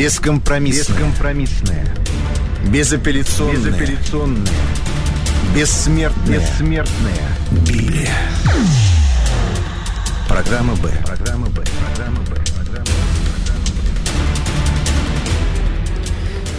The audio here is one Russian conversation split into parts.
Бескомпромиссная. Бескомпромиссная. Безапелляционная. Безапелляционная. Бессмертная. Бессмертная. Библия. Программа «Б». Программа Б. Программа Б. Программа Б.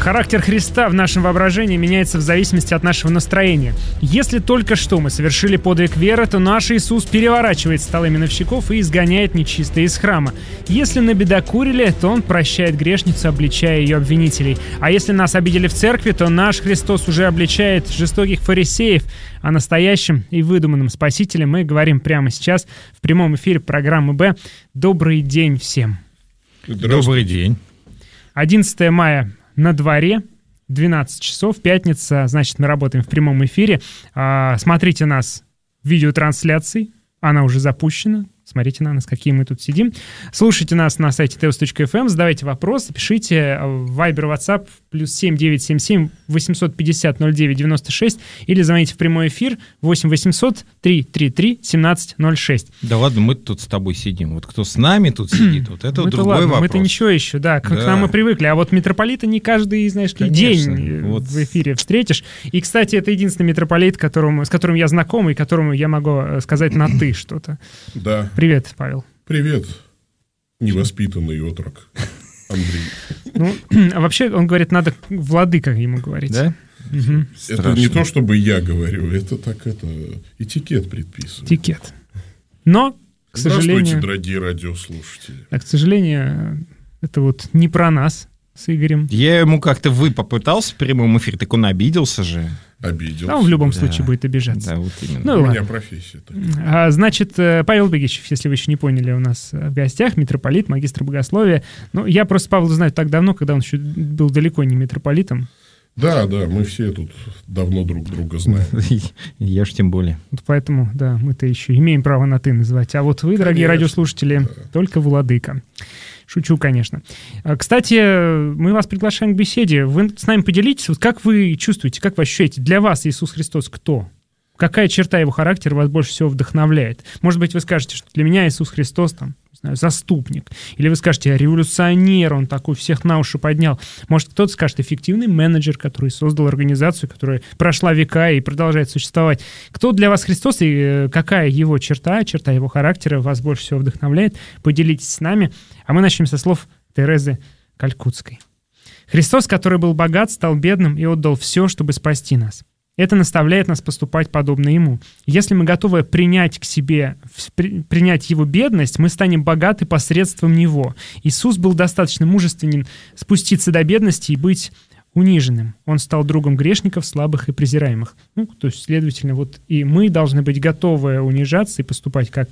Характер Христа в нашем воображении меняется в зависимости от нашего настроения. Если только что мы совершили подвиг веры, то наш Иисус переворачивает столы миновщиков и изгоняет нечистые из храма. Если набедокурили, то Он прощает грешницу, обличая ее обвинителей. А если нас обидели в церкви, то наш Христос уже обличает жестоких фарисеев. О настоящем и выдуманном Спасителе мы говорим прямо сейчас в прямом эфире программы «Б». Добрый день всем! Добрый день. 11 мая на дворе, 12 часов, пятница, значит, мы работаем в прямом эфире. А, смотрите нас в видеотрансляции, она уже запущена. Смотрите на нас, какие мы тут сидим. Слушайте нас на сайте teos.fm, задавайте вопросы, пишите в Viber, WhatsApp, плюс 7977 850 09 96 или звоните в прямой эфир 8 800 333 1706. Да ладно, мы тут с тобой сидим. Вот кто с нами тут сидит, вот это Мы-то другой ладно, вопрос. Мы-то ничего еще, да, к, к Да. нам мы привыкли. А вот митрополита не каждый, знаешь ли, день э, вот. в эфире встретишь. И, кстати, это единственный митрополит, которому, с которым я знаком и которому я могу э, сказать на «ты» что-то. Да, Привет, Павел. привет, невоспитанный отрок Андрей. Ну, а вообще, он говорит, надо владыка ему говорить. Да? Мгм. Это не то, чтобы я говорю, это так, это этикет предписывает. Этикет. Но, к Здравствуйте, сожалению, дорогие радиослушатели. а, к сожалению, это вот не про нас с Игорем. Я ему как-то вы попытался в прямом эфире, так он обиделся же. Обиделся. А он в любом Да. случае будет обижаться. Да, вот именно. Ну, У ладно. меня профессия такая. А, Значит, э, Павел Бегичев, если вы еще не поняли, у нас в гостях, митрополит, магистр богословия. Ну, я просто Павла знаю так давно, когда он еще был далеко не митрополитом. Да, да, мы все тут давно друг друга знаем. Я ж тем более. Вот поэтому, да, мы-то еще имеем право на «ты» называть. А вот вы, дорогие Конечно, радиослушатели, только владыка. Шучу, конечно. А, Кстати, мы вас приглашаем к беседе. Вы с нами поделитесь, вот как вы чувствуете, как вы ощущаете, для вас Иисус Христос кто? Какая черта его характера вас больше всего вдохновляет? Может быть, вы скажете, что для меня Иисус Христос там, знаю, заступник. Или вы скажете, революционер, он такой всех на уши поднял. Может, кто-то скажет, эффективный менеджер, который создал организацию, которая прошла века и продолжает существовать. Кто для вас Христос и э, какая его черта, черта его характера вас больше всего вдохновляет? Поделитесь с нами. А мы начнем со слов Терезы Калькутской. Христос, который был богат, стал бедным и отдал все, чтобы спасти нас. Это наставляет нас поступать подобно Ему. Если мы готовы принять к себе, принять Его бедность, мы станем богаты посредством Него. Иисус был достаточно мужественен спуститься до бедности и быть униженным. Он стал другом грешников, слабых и презираемых. Ну, то есть, следовательно, вот и мы должны быть готовы унижаться и поступать как,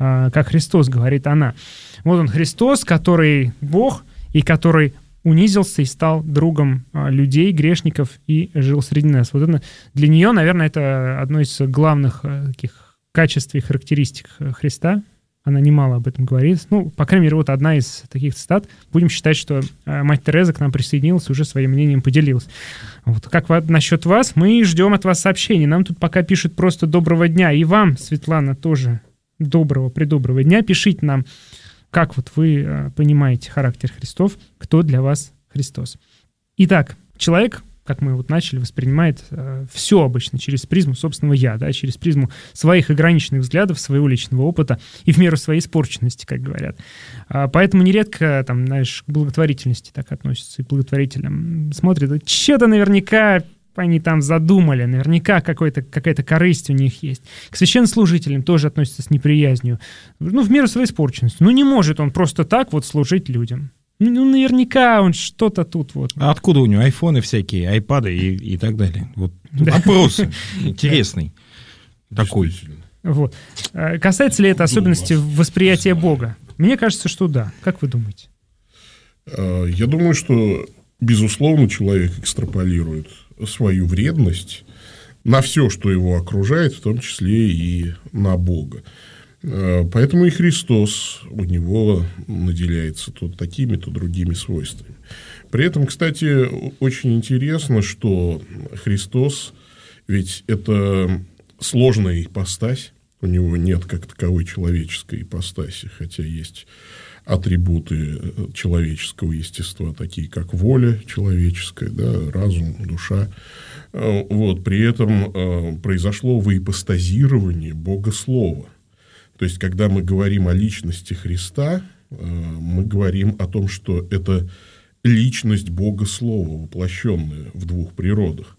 а, как Христос, говорит она. Вот он Христос, который Бог и который унизился и стал другом а, людей, грешников и жил среди нас. Вот это для нее, наверное, это одно из главных а, таких качеств и характеристик э, Христа. Она немало об этом говорит. Ну, по крайней мере, вот одна из таких цитат. Будем считать, что а, мать Тереза к нам присоединилась уже своим мнением поделилась. Вот как насчет вас? Мы ждем от вас сообщений. Нам тут пока пишут просто «доброго дня». И вам, Светлана, тоже доброго, предоброго дня. Пишите нам, как вот вы э, понимаете характер Христов, кто для вас Христос. Итак, человек, как мы вот начали, воспринимает все обычно через призму собственного «я», да, через призму своих ограниченных взглядов, своего личного опыта и в меру своей испорченности, как говорят. А, Поэтому нередко, там, знаешь, к благотворительности так относятся и благотворителям смотрят, что-то наверняка они там задумали, наверняка какой-то, какая-то корысть у них есть. К священнослужителям тоже относятся с неприязнью. Ну, в меру своей испорченности. Ну, не может он просто так вот служить людям. Ну, ну, наверняка он что-то тут вот. А откуда у него айфоны всякие, айпады и, и так далее? Вот Да. вопросы интересный. Такой. Вот. Э, Касается ли это особенности восприятия Бога? Мне кажется, что да. Как вы думаете? Э, Я думаю, что, безусловно, человек экстраполирует свою вредность на все, что его окружает, в том числе и на Бога. Э, Поэтому и Христос у него наделяется то такими, то другими свойствами. При этом, кстати, очень интересно, что Христос, ведь это сложная ипостась, У него нет как таковой человеческой ипостаси, хотя есть атрибуты э, человеческого естества, такие как воля человеческая, да, разум, душа. Э, вот, при этом э, произошло выипостазирование Бога Слова. То есть, когда мы говорим о личности Христа, мы говорим о том, что это личность Бога Слова, воплощенная в двух природах.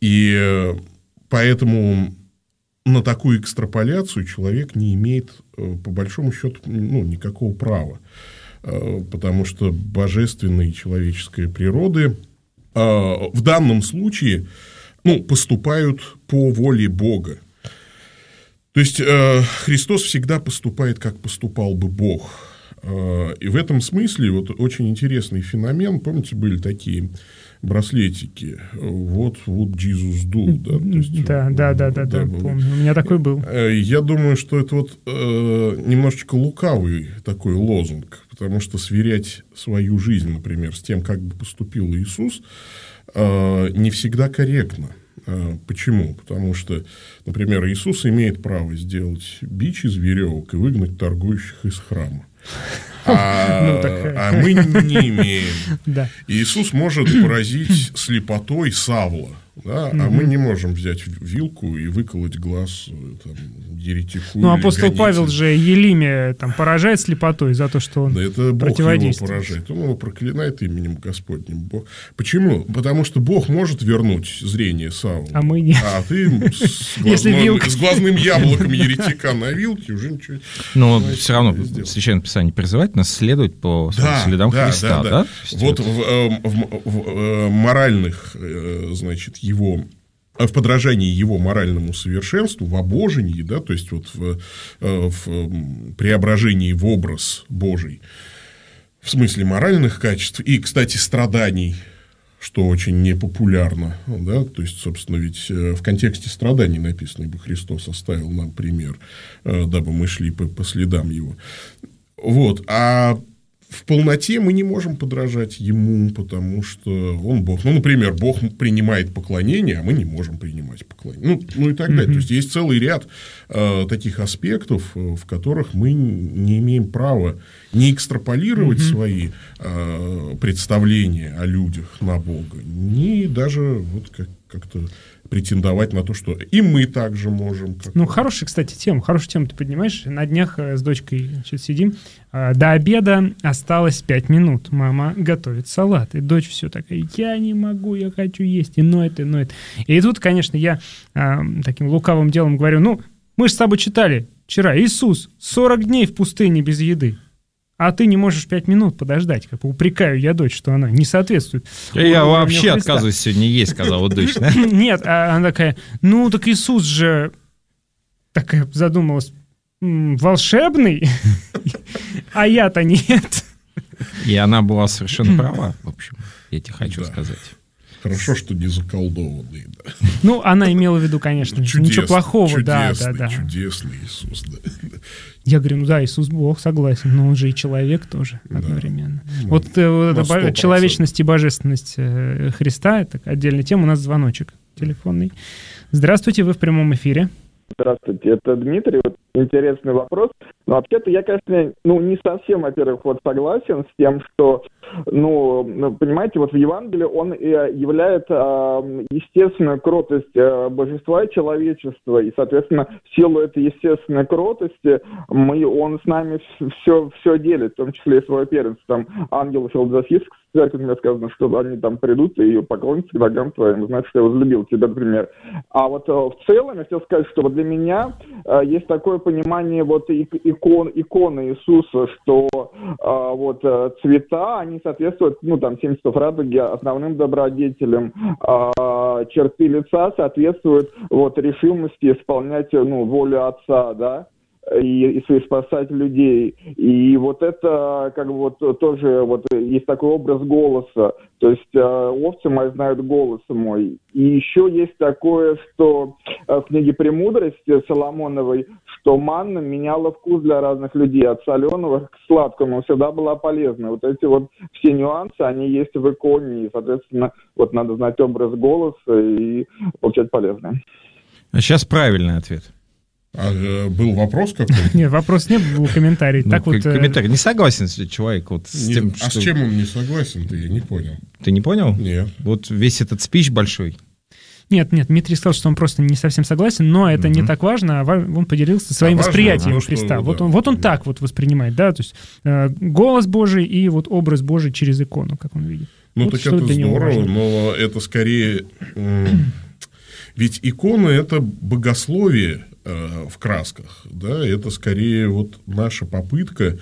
И поэтому на такую экстраполяцию человек не имеет, э, по большому счету, ну, никакого права. Э, потому что божественные человеческие природы э, в данном случае ну, поступают по воле Бога. То есть Христос всегда поступает, как поступал бы Бог. И в этом смысле вот очень интересный феномен. Помните, были такие браслетики. Вот, вот Jesus do. Да, то есть, да, да, да, да, да, помню. У меня такой был. Э, я думаю, что это вот э, немножечко лукавый такой лозунг, потому что сверять свою жизнь, например, с тем, как бы поступил Иисус, э, не всегда корректно. Э, почему? Потому что, например, Иисус имеет право сделать бич из веревок и выгнать торгующих из храма. А, ну, а мы не имеем. Иисус может поразить слепотой Савла. Да? А мы не можем взять вилку и выколоть глаз э, там, еретику. Ну, апостол гонителю. Павел же Елиме там, поражает слепотой за то, что он Да это Бог его поражает. Он его проклинает именем Господним. Бог. Почему? Потому что Бог может вернуть зрение Савла. А мы не. А ты с, глазной, с глазным яблоком еретика на вилке уже ничего Но все равно Священное Писание призывает нас следовать по да, следам да, Христа. Да, да. Да? Вот в, в, в, в э, моральных, э, значит, его в подражании его моральному совершенству, в обожении, да, то есть вот в, э, в преображении в образ Божий, в смысле моральных качеств и, кстати, страданий, что очень непопулярно, да, то есть, собственно, ведь э, в контексте страданий написано, ибо Христос оставил нам пример, э, дабы мы шли по, по следам его. Вот, а в полноте мы не можем подражать ему, потому что он Бог. Ну, например, Бог принимает поклонение, а мы не можем принимать поклонение. Ну, ну и так далее. Mm-hmm. То есть есть целый ряд э, таких аспектов, э, в которых мы не имеем права не экстраполировать mm-hmm. свои э, представления о людях на Бога, не даже вот как, как-то претендовать на то, что и мы также можем. Ну, хорошая, кстати, тема. Хорошую тему ты поднимаешь. На днях э, с дочкой сейчас сидим. А, до обеда осталось 5 минут. Мама готовит салат. И дочь все такая, я не могу, я хочу есть. И ноет, и ноет. И тут, конечно, я а, таким лукавым делом говорю, ну, мы же с тобой читали вчера. Иисус 40 дней в пустыне без еды а ты не можешь пять минут подождать. Как упрекаю я дочь, что она не соответствует. Я вообще отказываюсь сегодня есть, сказала дочь. Нет, а она такая, ну так Иисус же, такая задумалась, волшебный, а я-то нет. И она была совершенно права, в общем, я тебе хочу сказать. Хорошо, что не заколдованный, да. Ну, она имела в виду, конечно, ну, чудес, ничего плохого, чудесный, да, да, да. Чудесный Иисус, да. Я говорю, ну да, Иисус Бог, согласен, но он же и человек тоже да. одновременно. Ну, вот, э, вот эта человечность и божественность э, Христа, это отдельная тема, у нас звоночек телефонный. Здравствуйте, вы в прямом эфире. Здравствуйте, это Дмитрий. Вот интересный вопрос. Но вообще-то я, конечно, ну, не совсем, во-первых, вот согласен с тем, что, ну, ну понимаете, вот в Евангелии он являет э, естественную кротость э, божества и человечества, и, соответственно, в силу этой естественной кротости мы, он с нами все, все делит, в том числе и свое первенство. Там ангел философист, церкви мне сказано, что они там придут и поклонятся к ногам твоим, значит, что я возлюбил тебя, например. А вот э, в целом я хотел сказать, что вот для меня э, есть такое понимание вот икон, иконы Иисуса, что э, вот э, цвета, они соответствуют, ну там 70 радуги основным добродетелям, э, черты лица соответствуют вот решимости исполнять ну, волю Отца, да, и, и спасать людей. И вот это как бы вот тоже вот есть такой образ голоса. То есть э, овцы мои знают голос мой. И еще есть такое, что э, в книге «Премудрости» Соломоновой, что манна меняла вкус для разных людей, от соленого к сладкому, всегда была полезна. Вот эти вот все нюансы, они есть в иконе, и, соответственно, вот надо знать образ голоса и получать полезное. А сейчас правильный ответ. А э, был вопрос какой-то? Нет, вопрос не был, комментарий. Ну, так вот, э, комментарий. Не согласен человек вот с тем, а что... с чем он не согласен-то, я не понял. Ты не понял? Нет. Вот весь этот спич большой. Нет, нет, Дмитрий сказал, что он просто не совсем согласен, но это не так важно, а он поделился своим важно, восприятием ну, что, Христа. вот да. он, вот он так вот воспринимает, да, то есть э, голос Божий и вот образ Божий через икону, как он видит. Ну, Вот так что это здорово, важно. но это скорее... м, Ведь икона – это богословие э, в красках, да, это скорее вот наша попытка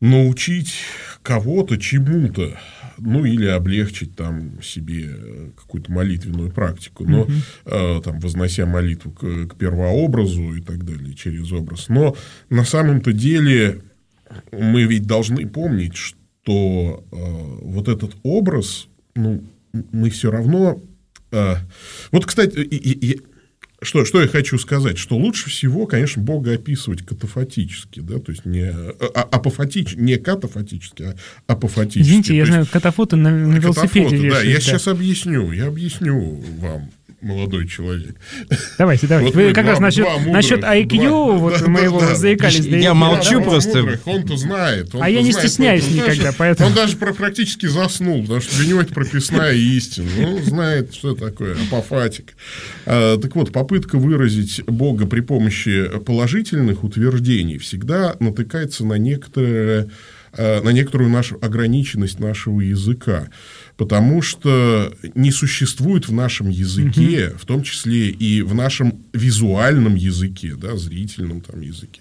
научить кого-то чему-то, ну, или облегчить там себе э, какую-то молитвенную практику, но э, там, вознося молитву к, к первообразу и так далее через образ. Но на самом-то деле мы ведь должны помнить, что э, вот этот образ, ну, мы все равно... э, вот, кстати, и- и- и- что, что я хочу сказать, что лучше всего, конечно, Бога описывать катафатически, да, то есть не а- а- апофатич, не катафатически, а апофатически. Извините, я То знаю, есть катафоты на, на велосипеде катафоты, да, вешают, я да. сейчас объясню, я объясню вам, молодой человек. Давайте, давайте. Вот Вы как два- раз насчет, мудрых, насчет IQ, два- вот да, мы да, его да. заикались. до Я молчу Да, просто. мудрых, Он-то знает. он-то А я не знает, стесняюсь знает, никогда, поэтому- Он даже про- практически заснул, потому что для него это прописная истина. Ну, знает, что такое апофатик. А, так вот, попытка выразить Бога при помощи положительных утверждений всегда натыкается на некоторое э, на некоторую нашу ограниченность нашего языка. Потому что не существует в нашем языке, в том числе и в нашем визуальном языке, да, зрительном там языке,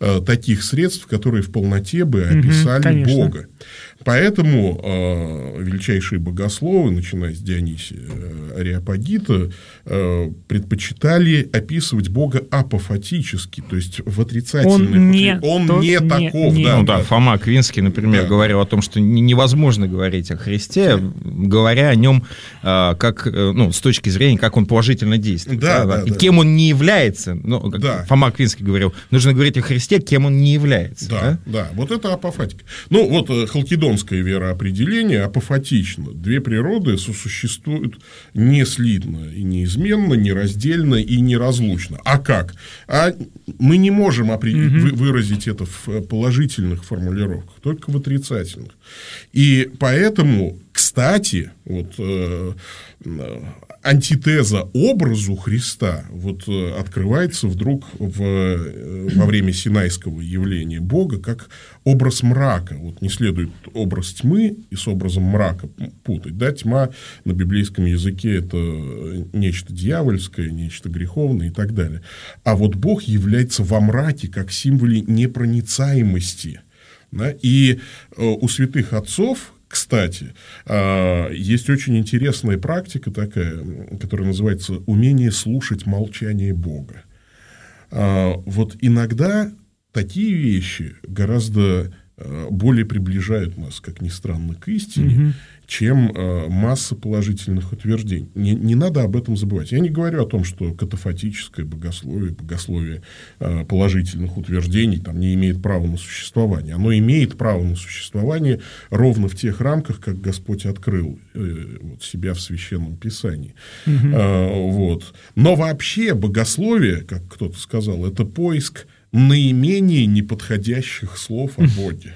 э, таких средств, которые в полноте бы описали конечно. Бога. Поэтому э, величайшие богословы, начиная с Дионисия э, Ареопагита, э, предпочитали описывать Бога апофатически, то есть в отрицательных... Он не он тот, не таков, не- да. Ну да, Фома Квинский, например, Да. говорил о том, что не- невозможно говорить о Христе, говоря о нем а, как, э, ну, с точки зрения, как он положительно действует. Да, да, И да. кем он не является, ну, как Да. Фома Квинский говорил, нужно говорить о Христе, кем он не является. Да, да? да, вот это апофатика. Ну, вот э, халкидонское вероопределение апофатично. Две природы сосуществуют не слитно и неизменно, нераздельно и неразлучно. А как? А мы не можем опре- вы- выразить это в э, положительных формулировках, только в отрицательных. И поэтому, кстати, вот э, антитеза образу Христа вот э, открывается вдруг в, э, во время синайского явления Бога как образ мрака. Вот не следует образ тьмы и с образом мрака путать. Да, тьма на библейском языке это нечто дьявольское, нечто греховное и так далее. А вот Бог является во мраке как символе непроницаемости. Да? И э, у святых отцов, кстати, э, есть очень интересная практика такая, которая называется умение слушать молчание Бога. А, Вот иногда такие вещи гораздо э, более приближают нас, как ни странно, к истине, чем э, масса положительных утверждений. Не, не надо об этом забывать. Я не говорю о том, что катафатическое богословие, богословие э, положительных утверждений там, не имеет права на существование. Оно имеет право на существование ровно в тех рамках, как Господь открыл э, вот, себя в Священном Писании. А, вот. Но вообще богословие, как кто-то сказал, это поиск наименее неподходящих слов о Боге.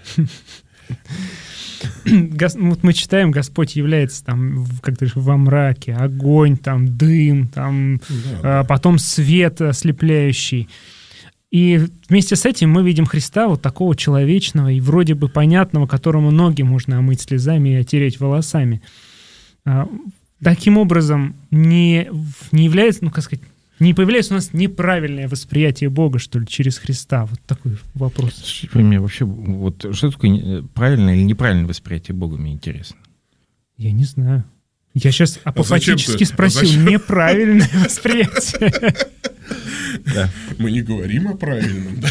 Вот мы читаем, Господь является там, как ты говоришь, во мраке, огонь, там, дым, там, а, потом свет ослепляющий. И вместе с этим мы видим Христа вот такого человечного и вроде бы понятного, которому ноги можно омыть слезами и отереть волосами. А, Таким образом, не, не является, ну, как сказать, не появляется у нас неправильное восприятие Бога, что ли, через Христа? Вот такой вопрос. Слушайте, мне вообще, вот что такое правильное или неправильное восприятие Бога, мне интересно. Я не знаю. Я сейчас апофатически зачем ты- спросил, а зачем? неправильное восприятие. Да. Мы не говорим о правильном. да.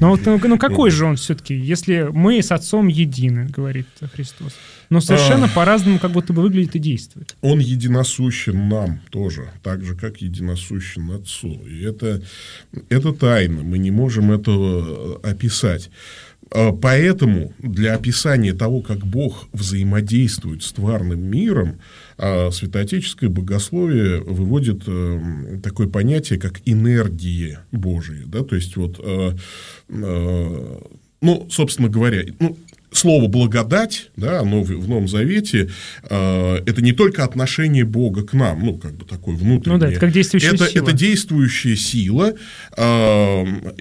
Ну, ну, ну, какой же он все-таки, если мы с Отцом едины, говорит Христос. Но совершенно по-разному как будто бы выглядит и действует. Он единосущен нам тоже, так же, как единосущен Отцу. И это, это тайна, мы не можем этого описать. А, Поэтому для описания того, как Бог взаимодействует с тварным миром, а, святоотеческое богословие выводит э, такое понятие, как энергия Божия. Да? То есть, вот, э, э, ну, собственно говоря, ну, слово благодать, да, оно в, в Новом Завете, э, это не только отношение Бога к нам, ну, как бы такое внутреннее. Ну да, это как действующая это, сила. Это действующая сила, э,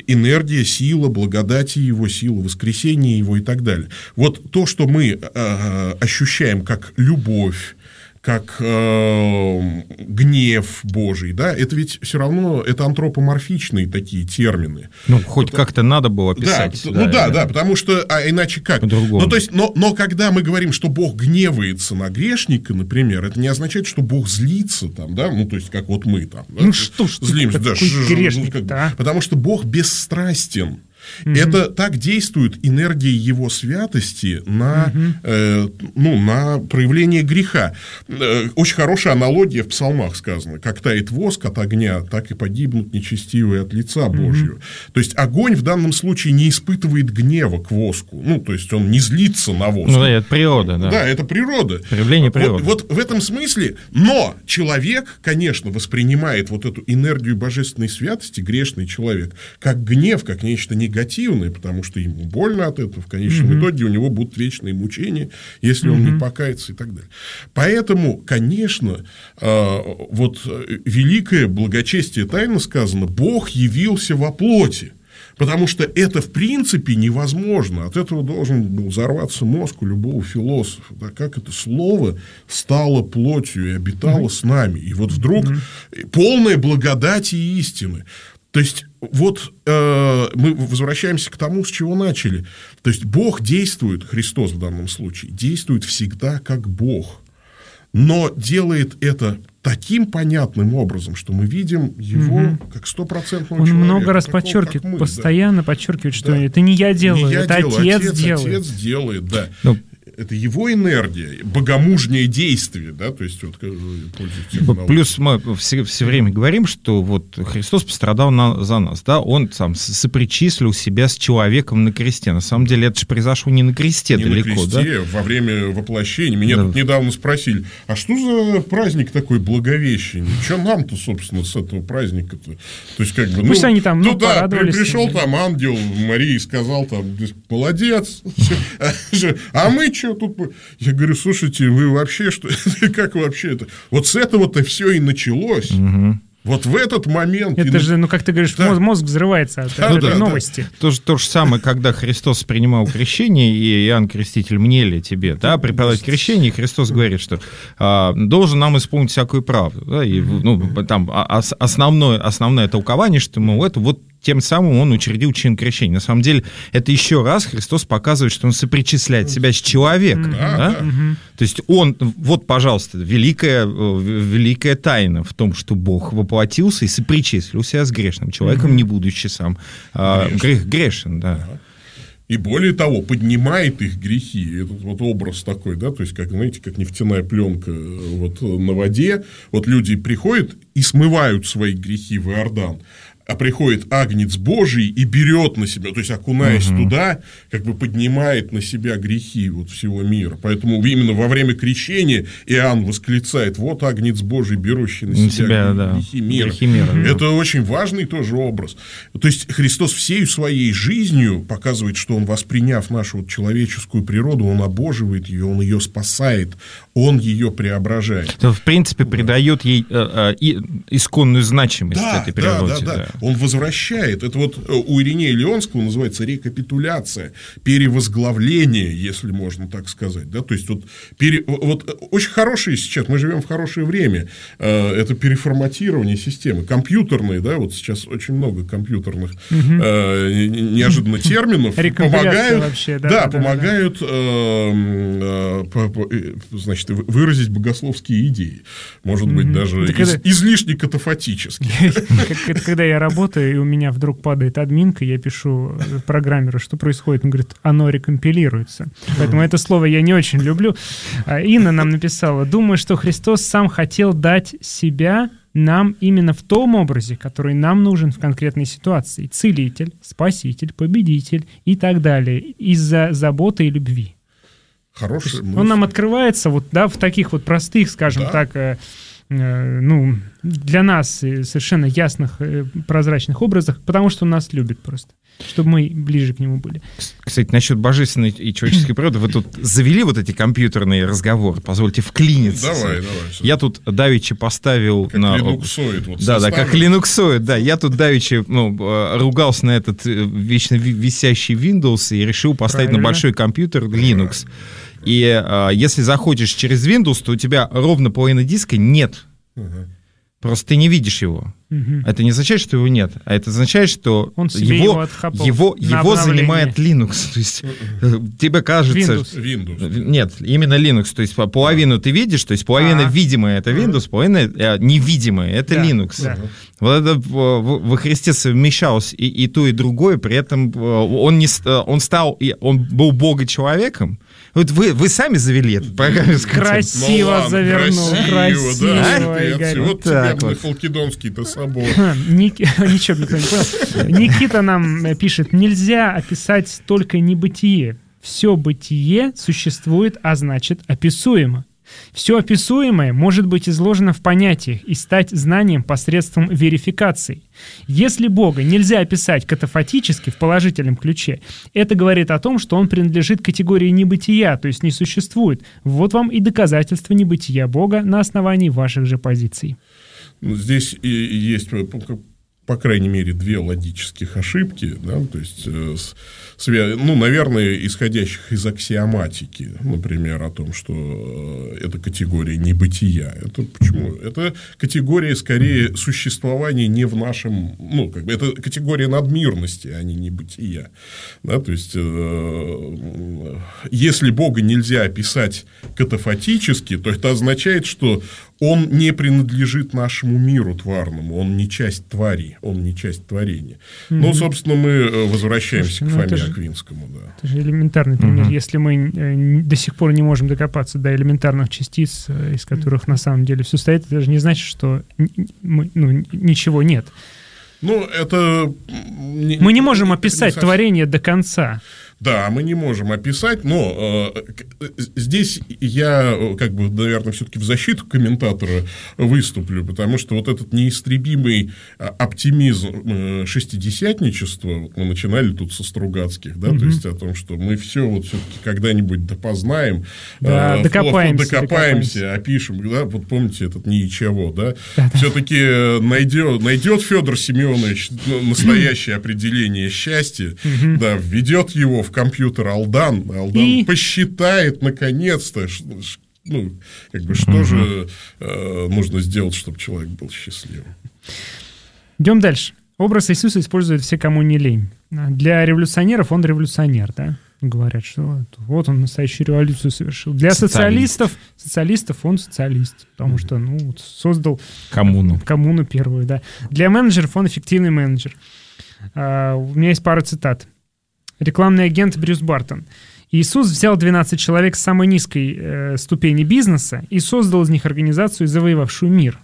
энергия, сила, благодати его, сила, воскресения его и так далее. Вот то, что мы э, ощущаем как любовь, как э, гнев Божий, да, это ведь все равно это антропоморфичные такие термины. Ну, хоть как-то надо было Да, писать. ну да, да, потому что, а иначе как? По-другому. Ну, то есть, но, но когда мы говорим, что Бог гневается на грешника, например, это не означает, что Бог злится там, да, ну, то есть, как вот мы там. да, Ну что ж злимся, да, грешник-то, ну, как бы, а? Потому что Бог бесстрастен. Это так действует энергия его святости на, э, ну, на проявление греха. Э, очень хорошая аналогия в псалмах сказано. Как тает воск от огня, так и погибнут нечестивые от лица Божьего. То есть огонь в данном случае не испытывает гнева к воску. Ну, то есть он не злится на воск. Ну, да, это природа, да. Да, это природа. Проявление природы. Вот, вот в этом смысле, но человек, конечно, воспринимает вот эту энергию божественной святости, грешный человек, как гнев, как нечто негативное, потому что ему больно от этого. В конечном итоге у него будут вечные мучения, если он не покается и так далее. Поэтому, конечно, э, вот великое благочестие тайно сказано, Бог явился во плоти. Потому что это, в принципе, невозможно. От этого должен был взорваться мозг у любого философа. Да, как это слово стало плотью и обитало с нами. И вот вдруг полная благодати и истины. То есть, вот э, мы возвращаемся к тому, с чего начали. То есть, Бог действует, Христос в данном случае, действует всегда как Бог. Но делает это таким понятным образом, что мы видим его как стопроцентного Он человека. много раз такого, подчеркивает, мы, да. постоянно подчеркивает, что Да. это не я делаю, Не я это делаю, отец, отец, делает. Отец делает, да. Ну, это его энергия, богомужнее действие, да, то есть вот терминологией. Плюс мы все, все время говорим, что вот Христос пострадал на- за нас, да, он сам сопричислил себя с человеком на кресте. На самом деле это же произошло не на кресте не далеко, на кресте, во время воплощения. Меня Да. тут недавно спросили, а что за праздник такой Благовещение? Что нам-то, собственно, с этого праздника-то? То есть, как бы, Пусть они там, ну, да, при- пришел там ангел Марии и сказал там, молодец, а мы что тут? Я говорю, слушайте, вы вообще что, как вообще это? Вот с этого-то все и началось. Вот в этот момент... Это же, ну как ты говоришь, Да. мозг, взрывается от Да, этой да, да. новости. То же, то же самое, когда Христос принимал крещение, и Иоанн Креститель мне ли тебе, да, преподать крещение, и Христос говорит, что а, должен нам исполнить всякую правду. Да, и, ну, там а- ос- основное, основное толкование, что, мол, это вот тем самым он учредил чин крещения. На самом деле, это еще раз Христос показывает, что он сопричисляет себя с человеком. Да, да? да. То есть он, вот, пожалуйста, великая, э, великая тайна в том, что Бог воплотился и сопричислил себя с грешным человеком, не будучи сам а, грех- грешен. Да. И более того, поднимает их грехи. Этот вот образ такой, да, то есть, как, знаете, как нефтяная пленка э, вот на воде. Вот люди приходят и смывают свои грехи в Иордан. А приходит Агнец Божий и берет на себя, то есть, окунаясь туда, как бы поднимает на себя грехи вот всего мира. Поэтому именно во время крещения Иоанн восклицает, вот Агнец Божий, берущий на На себя, себя, гре- да, грехи мира. грехи мира, да. Это очень важный тоже образ. То есть Христос всей своей жизнью показывает, что Он, восприняв нашу вот человеческую природу, Он обоживает ее, Он ее спасает, Он ее преображает. То, в принципе, придает ей э, э, исконную значимость Да, этой да, природе. да, да, да. Он возвращает. Это вот э, у Иринея Леонского называется рекапитуляция, перевозглавление, если можно так сказать. Да? То есть, вот, пере- вот э, очень хорошие сейчас, мы живем в хорошее время, э, это переформатирование системы. Компьютерные, да, вот сейчас очень много компьютерных э, не- не- неожиданно терминов помогают, вообще, да, да, помогают э, э, по- по- э, значит, вы- выразить богословские идеи. Может быть, даже Это из- когда- излишне катафатически. Когда я работаю, и у меня вдруг падает админка, я пишу программеру, что происходит. Он говорит, оно рекомпилируется. Поэтому это слово я не очень люблю. А Инна нам написала, думаю, что Христос сам хотел дать себя нам именно в том образе, который нам нужен в конкретной ситуации. Целитель, спаситель, победитель и так далее. Из-за заботы и любви. Хороший Он нам открывается вот, да, в таких вот простых, скажем Да. так, э, ну, для нас э, совершенно ясных, э, прозрачных образах, потому что он нас любит просто, чтобы мы ближе к нему были. Кстати, насчет божественной и человеческой природы, вы тут завели вот эти компьютерные разговоры, позвольте вклиниться. Давай, давай. Я тут давеча поставил Как на... линуксоид. Вот Да, да, как линуксоид, да. Я тут давеча ну, э, ругался на этот э, вечно ви- висящий Windows и решил поставить Правильно. на большой компьютер Linux. И э, если заходишь через Windows, то у тебя ровно половины диска нет. Ага. Просто ты не видишь его. Мгм. Это не означает, что его нет, а это означает, что Он себе его его, его, его занимает Linux. То есть э, тебе кажется... Windows. Windows. Нет, именно Linux. То есть по- половину ты видишь, то есть половина А. видимая это Windows, половина э, невидимая это Да, Linux. да. Вот это э, в- во Христе совмещалось и, и то, и другое, при этом э, он, не, он стал, он был Бога человеком. Вот вы, вы сами завели программу. Красиво Ну завернул, красиво, да, Игорь. Вот Так тебе вот. Халкидонский-то собор. Ник- Ничего никто не понял. Никита нам э, пишет, нельзя описать только небытие. Все бытие существует, а значит описуемо. Все описуемое может быть изложено в понятиях и стать знанием посредством верификации. Если Бога нельзя описать катафатически в положительном ключе, это говорит о том, что он принадлежит категории небытия, то есть не существует. Вот вам и доказательство небытия Бога на основании ваших же позиций. Ну, Здесь и есть, по, крайней мере, две логических ошибки, да, то есть, э, свя- ну, наверное, исходящих из аксиоматики, например, о том, что э, это категория небытия. Это почему? Это категория, скорее, существования не в нашем, ну, как бы, это категория надмирности, а не небытия. Да, то есть, э, если Бога нельзя описать катафатически, то это означает, что он не принадлежит нашему миру тварному, он не часть твари, он не часть творения. Ну, собственно, мы э, возвращаемся Слушай, к ну это Фоме же- Аквинскому, да. Это же элементарный пример. Если мы э, до сих пор не можем докопаться до элементарных частиц, э, из которых на самом деле все стоит, это же не значит, что мы, ну, ничего нет. Ну, это... Мы не можем это не описать совсем- творение до конца. Да, мы не можем описать, но э, э, здесь я, э, как бы, наверное, все-таки в защиту комментатора выступлю, потому что вот этот неистребимый э, оптимизм э, шестидесятничества, вот мы начинали тут со Стругацких, да, то есть о том, что мы все вот все-таки когда-нибудь допознаем, Да, э, докопаемся, докопаемся, докопаемся. опишем, да, вот помните этот ничего, да, все-таки найдет, найдет Федор Семенович ну, настоящее определение счастья, да, введет его в компьютер Алдан, Алдан И? посчитает наконец-то, ну, как бы, что же э, нужно сделать, чтобы человек был счастливым. Идем дальше. Образ Иисуса используют все, кому не лень. Для революционеров он революционер, да? Говорят, что вот, вот он настоящую революцию совершил. Для Социалист. социалистов, социалистов он социалист, потому что, ну, вот создал Коммуну. коммуну первую, да. Для менеджеров он эффективный менеджер. А, у меня есть пара цитат. Рекламный агент Брюс Бартон. Иисус взял 12 человек с самой низкой э, ступени бизнеса и создал из них организацию, завоевавшую мир.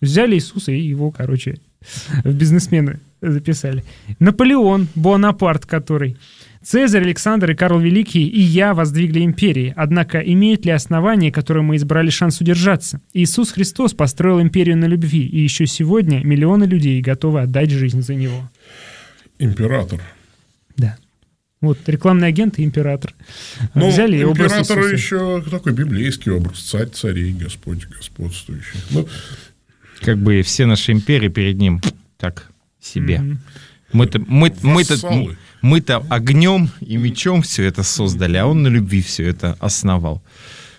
Взяли Иисуса и его, короче, в бизнесмены записали. Наполеон, Бонапарт, который... Цезарь, Александр и Карл Великий и я воздвигли империи, однако имеют ли основания, которые мы избрали шанс удержаться? Иисус Христос построил империю на любви, и еще сегодня миллионы людей готовы отдать жизнь за него. Император. Да. Вот рекламный агент и император. Ну, Взяли и образ император еще такой библейский образ, царь царей, Господь господствующий. Ну, Как бы все наши империи перед ним так себе. Мгм. Мы-то, мы, мы-то, Вассалы. мы-то огнем и мечом все это создали, а он на любви все это основал.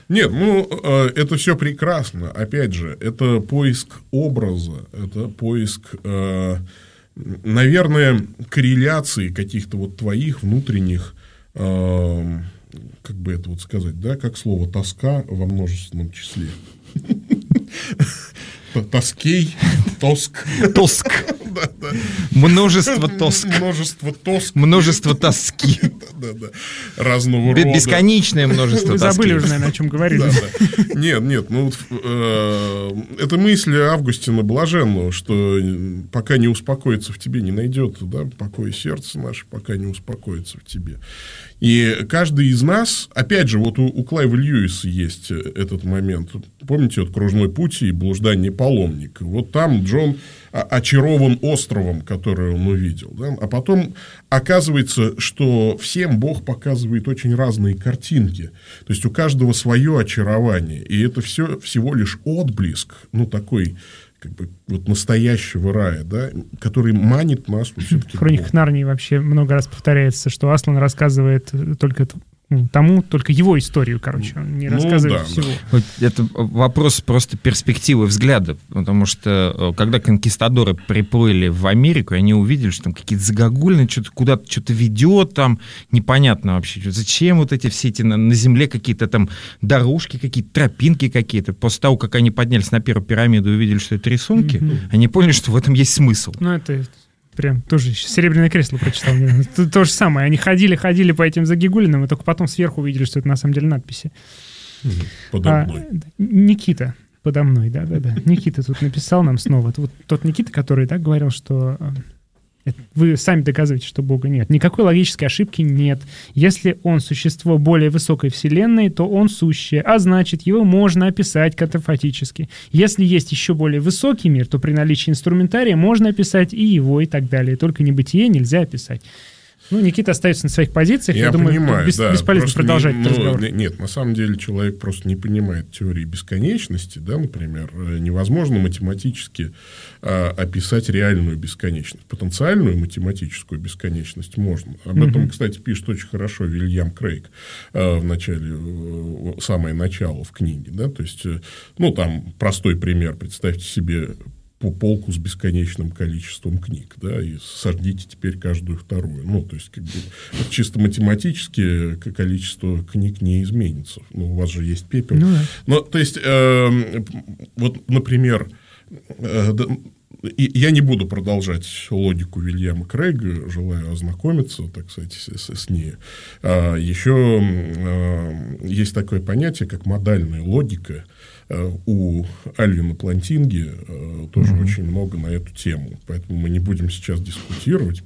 Нет, ну, э, это все прекрасно. Опять же, это поиск образа, это поиск, э, наверное, корреляции каких-то вот твоих внутренних, э, как бы это вот сказать, да, как слово тоска во множественном числе. Тоскей, тоск. Тоск. Множество тоск. Множество тоск. Множество тоски. Разного рода. Бесконечное множество Вы тоски. забыли уже, наверное, о чем говорили. Нет, нет, ну вот, э, это мысль Августина Блаженного, что э, пока не успокоится в тебе, не найдет да, покоя сердце наше, пока не успокоится в тебе. И каждый из нас, опять же, вот у, у Клайва Льюиса есть э, этот момент. Помните, вот «Кружной путь» и «Блуждание паломника». Вот там Джон очарован островом, который он увидел. да. А потом оказывается, что всем Бог показывает очень разные картинки. То есть у каждого свое очарование. И это все всего лишь отблеск, ну, такой как бы вот настоящего рая, да, который манит нас вот В хрониках Нарнии вообще много раз повторяется, что Аслан рассказывает только тому, только его историю, короче. Он не Ну, рассказывает да, всего. Вот Это вопрос просто перспективы взгляда, потому что э, когда конкистадоры приплыли в Америку, они увидели, что там какие-то загогульные, что-то куда-то что-то ведет, там непонятно вообще, что- зачем вот эти все эти на, на земле какие-то там дорожки, какие-то тропинки какие-то. После того, как они поднялись на первую пирамиду и увидели, что это рисунки, они поняли, что в этом есть смысл. Ну, это прям тоже «Серебряное кресло» прочитал. То, то же самое. Они ходили, ходили по этим загигулинам, и только потом сверху увидели, что это на самом деле надписи. Подо А, мной. да, Никита подо мной, да-да-да. Никита тут написал нам снова. Вот тот Никита, который так говорил, что э, вы сами доказываете, что Бога нет. Никакой логической ошибки нет. Если он существо более высокой вселенной, то он сущее, а значит, его можно описать катафатически. Если есть еще более высокий мир, то при наличии инструментария можно описать и его, и так далее. Только небытие нельзя описать. Ну, Никита остается на своих позициях. Я, Я думаю, понимаю, бес- да. бесполезно Просто продолжать не- ну, разговор. не- Нет, на самом деле человек просто не понимает теории бесконечности, да, например. Э, Невозможно математически а, описать реальную бесконечность. Потенциальную математическую бесконечность можно. Об этом, кстати, пишет очень хорошо Вильям Крейг э, в начале, э, самое начало в книге, да, то есть, э, ну, там простой пример, представьте себе полку с бесконечным количеством книг, да, и сожгите теперь каждую вторую. Ну, то есть, как бы, чисто математически количество книг не изменится. Ну, у вас же есть пепел. Ну да. Но, то есть, эм, вот, например, э, да, и я не буду продолжать логику Вильяма Крейга, желаю ознакомиться, так сказать, с, с- с ней. А, еще м, э, есть такое понятие, как модальная логика. Э, У Альвина Плантинги э, тоже очень много на эту тему. Поэтому мы не будем сейчас дискутировать.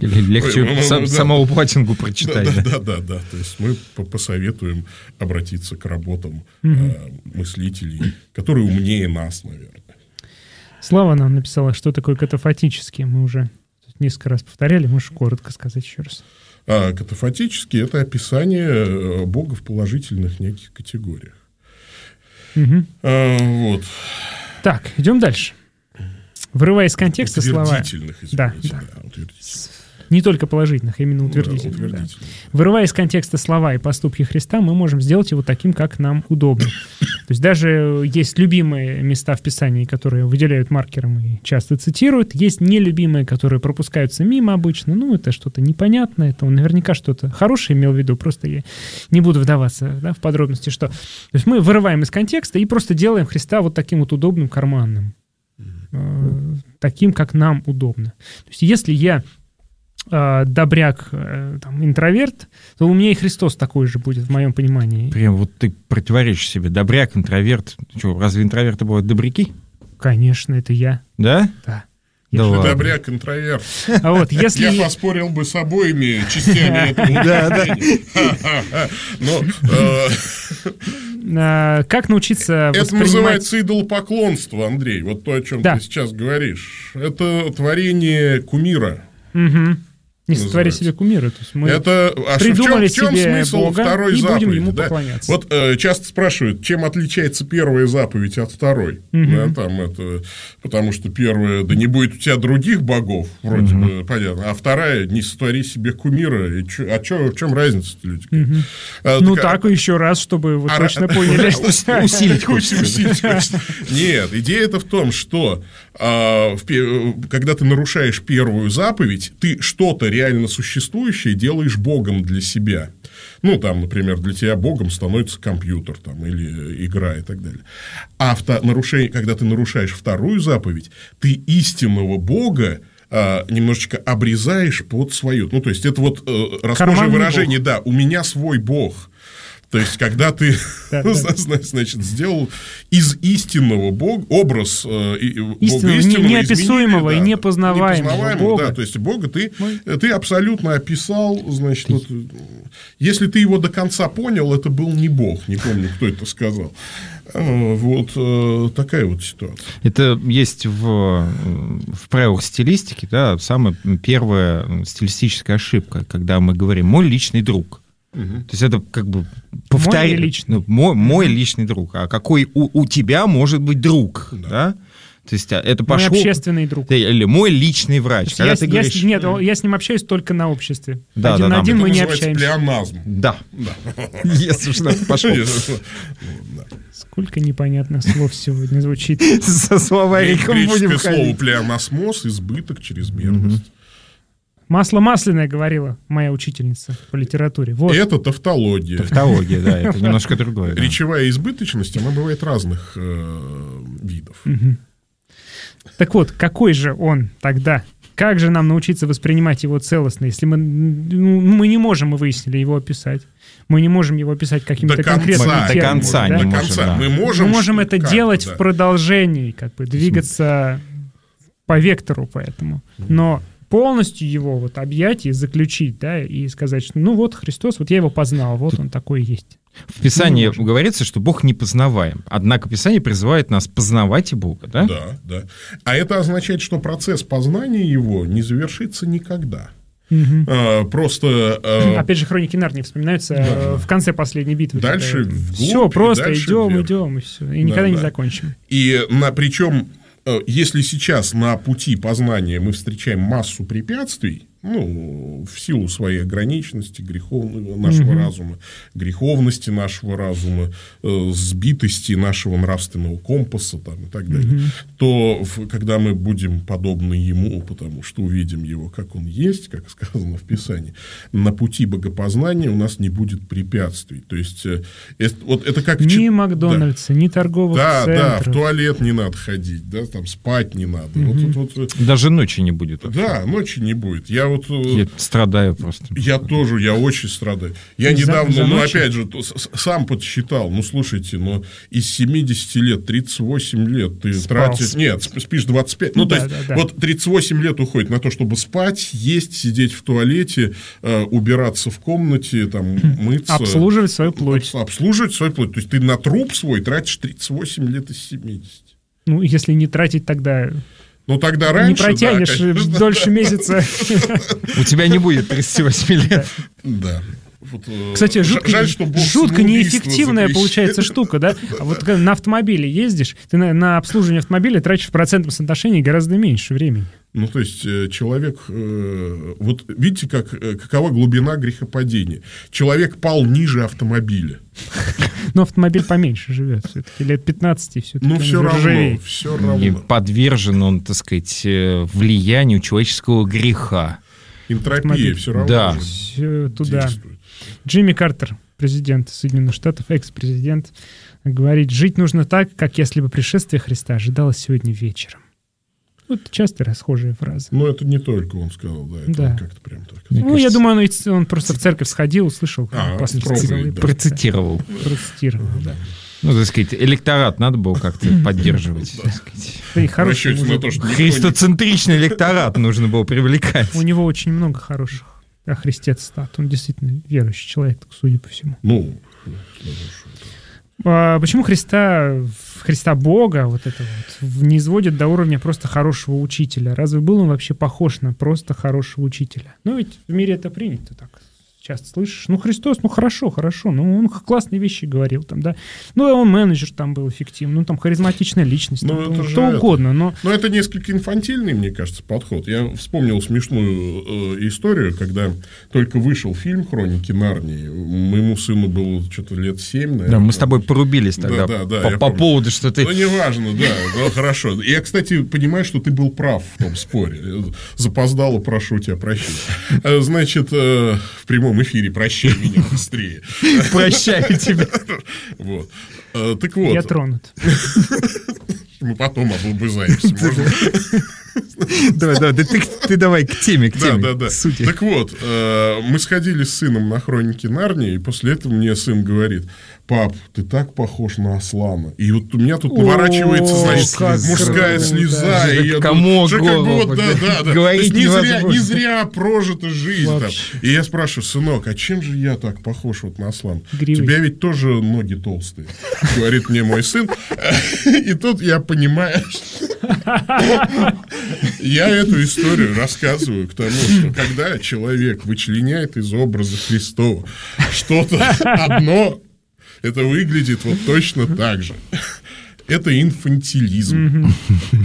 Легче сам- да. самого платингу прочитать. Да, да. да, да, да. То есть мы по- посоветуем обратиться к работам э, мыслителей, которые умнее нас, наверное. Слава нам написала, что такое катафатически. Мы уже несколько раз повторяли. Можешь коротко сказать еще раз. А катафатически это описание Бога в положительных неких категориях. Мгм. А, вот. Так, идем дальше. Вырывая из контекста слова. Да, извините. да. да, утвердительных. Не только положительных, а именно Да, утвердительных. да. утвердительных. Вырывая из контекста слова и поступки Христа, мы можем сделать его таким, как нам удобно. То есть даже есть любимые места в Писании, которые выделяют маркером и часто цитируют. Есть нелюбимые, которые пропускаются мимо обычно. Ну, это что-то непонятное, это он наверняка что-то хорошее имел в виду. Просто я не буду вдаваться да, в подробности, что... То есть мы вырываем из контекста и просто делаем Христа вот таким вот удобным, карманным. Э, Таким, как нам удобно. То есть если я э, добряк, э, там, интроверт, то у меня и Христос такой же будет, в моем понимании. Прям вот ты противоречишь себе. Добряк, интроверт. Что, разве интроверты бывают добряки? Конечно, это я. Да? Да. Да Ты ладно. добряк, интроверт. А вот если... Я поспорил бы с обоими частями этого. Но э, как научиться это называется идолопоклонство, Андрей. Вот то, о чем Да. ты сейчас говоришь. Это творение кумира. Не сотвори называется. себе кумира. То есть мы это а придумали в чем, в чем себе смысл Бога второй и будем заповеди? ему да? поклоняться. Вот э, часто спрашивают, чем отличается первая заповедь от второй? Да, там это, потому что первая, да не будет у тебя других богов, вроде бы, понятно, а вторая, не сотвори себе кумира. И чё- а чё, в чем разница-то, люди? А, Ну а- так, еще раз, чтобы вы а- точно поняли. Усилить хочется. Нет, идея это в том, что а, когда ты нарушаешь первую заповедь, ты что-то реально существующее делаешь богом для себя. Ну, там, например, для тебя богом становится компьютер там, или игра и так далее. А вто- нарушение, когда ты нарушаешь вторую заповедь, ты истинного бога а, немножечко обрезаешь под свою. Ну, то есть, это вот э, расхожее выражение, да, у меня свой бог. То есть, когда ты, значит, сделал из истинного бога образ э, бога Истинного, истинного неописуемого и непознаваемого Бога. Да, то есть, бога ты, Мы- ты абсолютно описал, значит, э, если ты его до конца понял, это был не бог, не помню, кто это сказал. Э, Вот э, такая вот ситуация. Это есть в, э, в правилах стилистики, да, самая первая э, стилистическая ошибка, когда мы говорим «мой личный друг». То есть это как бы повторяет. личный. мой, мой личный друг. А какой у, у тебя может быть друг? Да. То есть а, это Мой пошло... общественный друг. Да, Или мой личный врач. Когда я, ты я говоришь... нет, я с ним общаюсь только на обществе. Да, один да, на да, один мы не общаемся. плеоназм. Да. Если это пошло. Сколько непонятных слов сегодня звучит. Со словариком будем Греческое слово ходить. плеонасмоз, избыток, чрезмерность. Масло масляное, говорила моя учительница по литературе. Вот. Это тавтология. Тавтология, да, это немножко другое. Речевая избыточность, она бывает разных э, видов. Так вот, какой же он тогда? Как же нам научиться воспринимать его целостно, если мы, ну, мы не можем, мы выяснили, его описать. Мы не можем его описать какими-то До конца. конкретными До терминами, конца да? не До можем, конца. да. Мы Мы можем... можем это делать да. в продолжении, как бы двигаться по вектору поэтому. Но полностью его вот объять и заключить, да, и сказать, что ну вот Христос, вот я его познал, вот он такой есть. В Писании Не говорится, что Бог не познаваем. Однако Писание призывает нас познавать и Бога, да? Да, да. А это означает, что процесс познания его не завершится никогда. Мгм. А, Просто э, Опять же, хроники Нарнии вспоминаются э, в конце последней битвы. Дальше вглубь Все, просто идем, вверх. идем, и все. И никогда не да. закончим. И на, причем, если сейчас на пути познания мы встречаем массу препятствий, ну, в силу своей ограниченности, греховного нашего Мгм. разума, греховности нашего разума, э, сбитости нашего нравственного компаса там, и так далее, то в- когда мы будем подобны ему, потому что увидим его, как он есть, как сказано в Писании, на пути богопознания у нас не будет препятствий. То есть, э, это- вот это как... Ни чит- Макдональдса, ни торговых да, да, в центров. туалет не надо ходить, да, там спать не надо. Вот, вот, вот, Даже ночи не будет. да, ночи не будет. Я вот... э, Я страдаю просто. Я тоже, я очень страдаю. Я За- недавно, за ну, опять же, то- сам подсчитал. Ну, слушайте, ну, из 70 лет, 38 лет ты Спал. тратишь... Нет, сп- спишь 25. Ну, Ну то да, есть, да, да. вот 38 лет уходит на то, чтобы спать, есть, сидеть в туалете, э, убираться в комнате, там, мыться. Обслуживать свою плоть. Обс- Обслуживать свою плоть. То есть, ты на труп свой тратишь 38 лет из 70. Ну, если не тратить, тогда Ну, тогда раньше... не протянешь да, конечно, дольше месяца. У тебя не будет 38 лет. Да. Вот, э, Кстати, жутко, жаль, что жутко неэффективная получается штука, да? А вот когда на автомобиле ездишь, ты на, на обслуживание автомобиля тратишь в процентном соотношении гораздо меньше времени. Ну, то есть, э, человек... э, Вот видите, как, э, какова глубина грехопадения? Человек пал ниже автомобиля. Но автомобиль поменьше живет все-таки. Лет 15 все-таки. Ну, все равно. Все И равно. подвержен он, так сказать, влиянию человеческого греха. Энтропия автомобиль. все равно Да. Все туда. Джимми Картер, президент Соединенных Штатов, экс-президент, говорит, жить нужно так, как если бы пришествие Христа ожидалось сегодня вечером. Вот часто расхожая фраза. Но это не только он сказал, да, это Да. как-то прям так. Ну, я думаю, он, он просто в церковь сходил, услышал, А, после проповедь, целый да. Процитировал. процитировал, да. Ну, так сказать, электорат надо было как-то поддерживать. Христоцентричный электорат нужно было привлекать. У него очень много хороших о Христе цитат. Он действительно верующий человек, так судя по всему. Ну, А почему Христа, Христа Бога, вот это вот, не изводят до уровня просто хорошего учителя? Разве был он вообще похож на просто хорошего учителя? Ну, ведь в мире это принято так часто слышишь. Ну, Христос, ну, хорошо, хорошо, ну, он классные вещи говорил там, да. Ну, он менеджер там был эффективный, ну, там, харизматичная личность, Ну, там, это что это. угодно, но... Но это несколько инфантильный, мне кажется, подход. Я вспомнил смешную э, историю, когда только вышел фильм «Хроники Нарнии». Моему сыну было что-то лет семь, наверное. Да, мы с тобой порубились тогда Да, да, да, по, по поводу, что ты... Ну, неважно, да, ну, хорошо. Я, кстати, понимаю, что ты был прав в том споре. Запоздало, прошу тебя прощения. Э, Значит, э, в прямом эфире прощай меня быстрее. Прощаю тебя. Вот. Э, Так вот, Я тронут. мы потом облобызаемся. можно? Давай, давай, да ты, ты давай к теме, к Да, теме, да, да. к сути. Так вот, э, мы сходили с сыном на хроники Нарнии, и после этого мне сын говорит, пап, ты так похож на Аслана. И вот у меня тут наворачивается, О, значит, как мужская круто. слеза. Же и я кому уже как бы вот, да, да. да, да. То есть не зря, не зря прожита жизнь там. И я спрашиваю, сынок, а чем же я так похож вот на Аслана? У Гривой. тебя ведь тоже ноги толстые, говорит мне мой сын. И тут я понимаю, я эту историю рассказываю к тому, что когда человек вычленяет из образа Христова что-то одно, это выглядит вот точно так же. Это инфантилизм.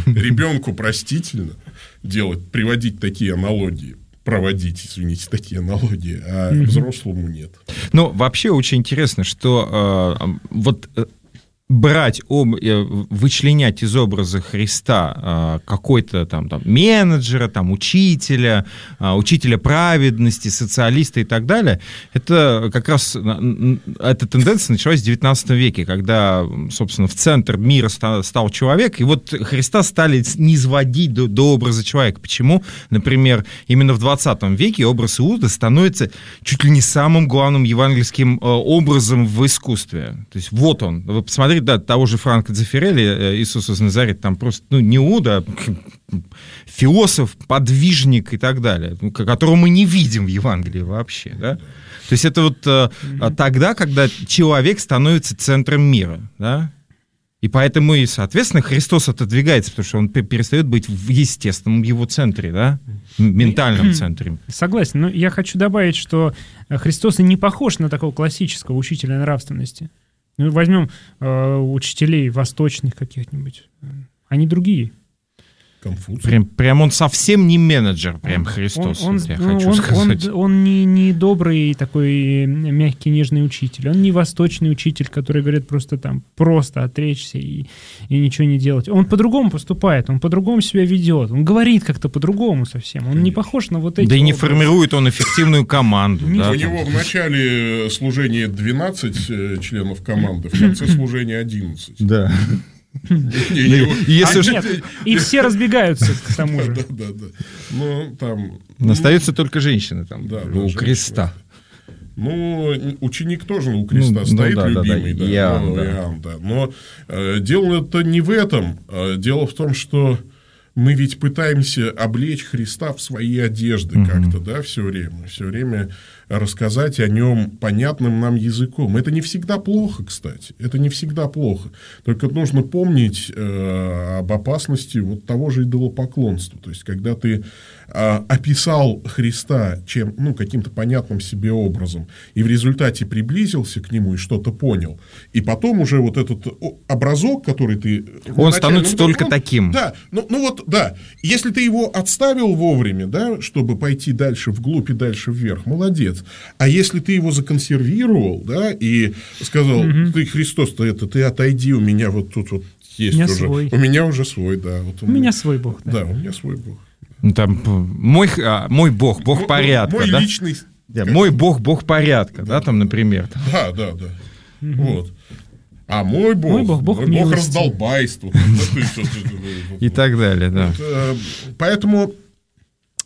Ребенку простительно делать, приводить такие аналогии, проводить, извините, такие аналогии, а взрослому нет. Ну, вообще очень интересно, что э, вот э, брать, об, э, вычленять из образа Христа э, какой-то там, там менеджера, там учителя, э, учителя праведности, социалиста и так далее, это как раз эта тенденция началась в 19 веке, когда, собственно, в центр мира ста- стал человек, и вот Христа стали не изводить до, до образа человека. Почему? Например, именно в 20 веке образ Иуда становится чуть ли не самым главным евангельским образом в искусстве. То есть вот он. Вы посмотрите, да, того же Франка Дзефирелли, э, Иисус из Назарета, там просто, ну, не Иуда, а философ, подвижник и так далее, ну, ко- которого мы не видим в Евангелии вообще, да? То есть это вот э, тогда, когда человек становится центром мира, да? И поэтому и, соответственно, Христос отодвигается, потому что он пе- перестает быть в естественном его центре, да? Ментальном центре. Согласен, но я хочу добавить, что э, Христос и не похож на такого классического учителя нравственности. Ну, возьмем э, учителей восточных каких-нибудь. Они другие. Конфуций. Прям, прям он совсем не менеджер, прям Христос, Он, вот я ну, хочу он- сказать. он- он не, не добрый такой э, мягкий, нежный учитель. Он не восточный учитель, который говорит просто там, просто отречься и, и ничего не делать. Он по-другому поступает, он по-другому себя ведет. Он говорит как-то по-другому совсем. Он не похож на вот эти... Да и не образы. формирует он эффективную команду. Да, У него в начале служения 12 э, членов команды, в конце служения 11. Да. Если а, и все разбегаются к тому же. Да, да, да. Ну, там... Остаются только женщины там у креста. Ну, ученик тоже у креста Ну, стоит, ну да, да, да, любимый, да, Иоанн, ну, да. Иоанн, да. Но э, дело это не в этом. А дело в том, что мы ведь пытаемся облечь Христа в свои одежды как-то, да, все время. Все время рассказать о нем понятным нам языком. Это не всегда плохо, кстати. Это не всегда плохо. Только нужно помнить э, об опасности вот того же идолопоклонства. То есть, когда ты а, описал Христа чем, ну, каким-то понятным себе образом, и в результате приблизился к нему и что-то понял, и потом уже вот этот образок, который ты... Он вначале- становится ну, только он- таким. Да, ну, ну вот, да. Если ты его отставил вовремя, да, чтобы пойти дальше вглубь и дальше вверх, молодец. А если ты его законсервировал, да, и сказал, ты, Христос-то это, ты отойди, у меня вот тут вот есть У меня уже. свой. У меня уже свой, да. Вот У меня свой бог. да. Да, у меня свой бог. Ну, там, мой, х- а, мой бог, бог Мой- порядка, Мой да? личный... Да, Мой бог, бог порядка, да, там, например. Да, да, да. Вот. А мой бог, Мой бог, бог мой бог вот. И так далее, да. Э, Поэтому